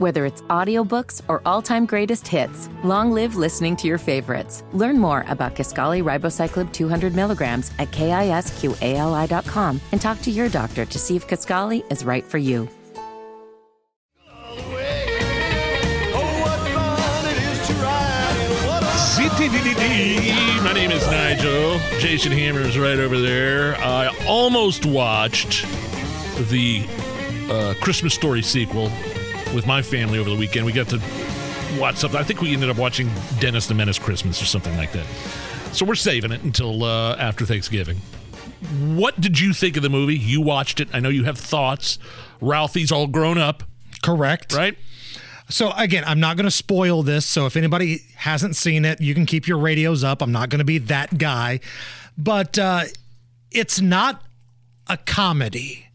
Whether it's audiobooks or all-time greatest hits, long live listening to your favorites. Learn more about Kisqali Ribociclib 200 milligrams at kisqali.com and talk to your doctor to see if Kisqali is right for you. My name is Nigel. Jason Hammer is right over there. I almost watched the uh, Christmas Story sequel with my family over the weekend. We got to watch something. I think we ended up watching Dennis the Menace Christmas or something like that. So we're saving it until uh, after Thanksgiving. What did you think of the movie? You watched it. I know you have thoughts. Ralphie's all grown up, Correct. right? So again, I'm not going to spoil this. So if anybody hasn't seen it, you can keep your radios up. I'm not going to be that guy, but uh, it's not a comedy.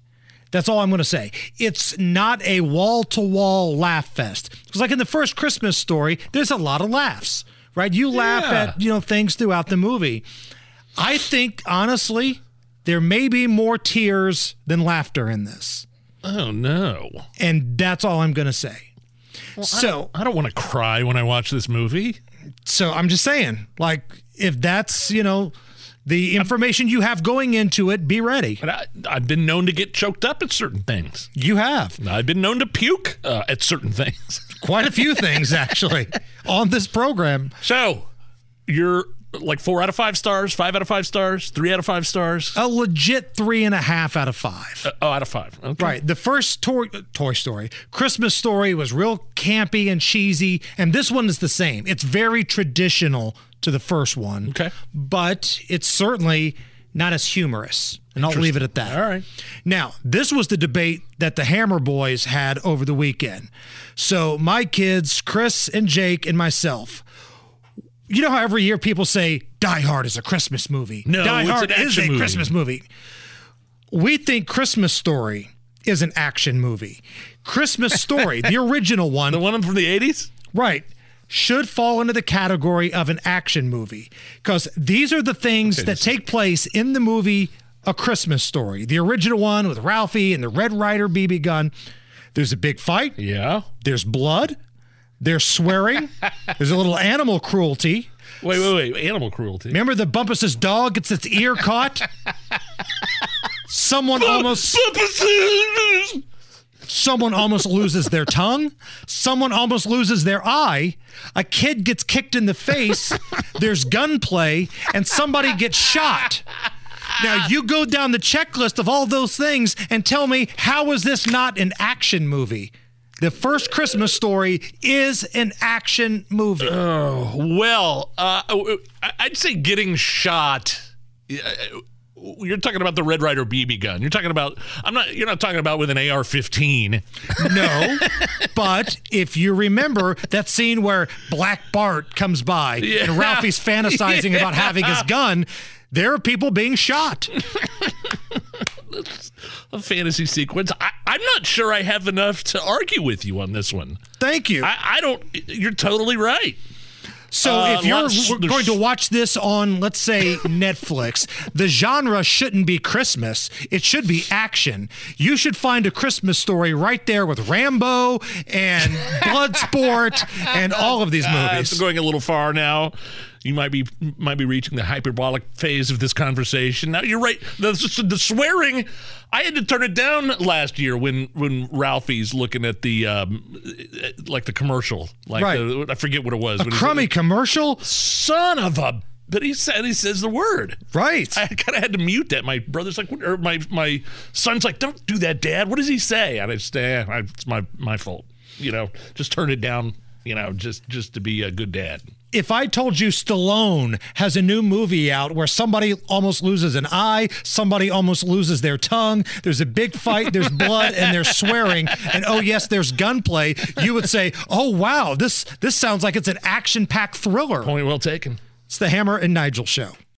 That's all I'm going to say. It's not a wall to wall laugh fest. Because like in the first Christmas story, there's a lot of laughs, right? You laugh Yeah. at you know things throughout the movie. I think honestly, there may be more tears than laughter in this, Oh, no. and that's all I'm going to say. so I don't want to cry when I watch this movie. So I'm just saying, like, if that's, you know, the information you have going into it, be ready. I, I've been known to get choked up at certain things. You have I've been known to puke uh, at certain things. quite a few things actually on this program. So, you're like four out of five stars, five out of five stars, three out of five stars. A legit three and a half out of five. Uh, oh, out of five. Okay. Right. The first Toy, Toy Story, Christmas Story was real campy and cheesy, and this one is the same. It's very traditional to the first one. Okay. But it's certainly not as humorous. And I'll leave it at that. All right. Now, this was the debate that the Hammer Boys had over the weekend. So, my kids, Chris and Jake, and myself, you know how every year people say Die Hard is a Christmas movie? No, Die it's Hard an is a movie. Christmas movie. We think Christmas Story is an action movie. Christmas Story, the original one, The one from the 80s? Right. Should fall into the category of an action movie because these are the things that take place in the movie A Christmas Story, the original one with Ralphie and the Red Ryder BB gun. There's a big fight, Yeah. there's blood, there's swearing, there's a little animal cruelty. Wait, wait, wait. Animal cruelty. Remember the Bumpus's dog gets its ear caught? Someone almost Someone almost loses their tongue. Someone almost loses their eye. A kid gets kicked in the face. There's gunplay, and somebody gets shot. Now you go down the checklist of all those things and tell me how is this not an action movie? The first Christmas story is an action movie. Well, uh, I'd say getting shot. You're talking about the Red Ryder BB gun. You're talking about. I'm not. You're not talking about with an AR-15. No, but if you remember that scene where Black Bart comes by and Ralphie's fantasizing about having his gun, there are people being shot. A fantasy sequence. I, I'm not sure I have enough to argue with you on this one. Thank you. I, I don't. You're totally right. So Uh, if you're going to watch this on, let's say, Netflix, the genre shouldn't be Christmas. It should be action. You should find a Christmas story right there with Rambo and Bloodsport and all of these Uh, movies. it's going a little far now. You might be might be reaching the hyperbolic phase of this conversation. Now you're right. The, the swearing, I had to turn it down last year when when Ralphie's looking at the um, like the commercial, like Right. the, I forget what it was. a crummy commercial, son of a. But he said he says the word. right? I kind of had to mute that. My brother's like, or my my son's like, don't do that, Dad. What does he say? And I just, eh, it's my my fault. You know, just turn it down. You know, just just to be a good dad. If I told you Stallone has a new movie out where somebody almost loses an eye, somebody almost loses their tongue, there's a big fight, there's blood, and there's swearing, and oh yes, there's gunplay, you would say, "Oh wow, this this sounds like it's an action-packed thriller." Point well taken. It's the Hammer and Nigel show.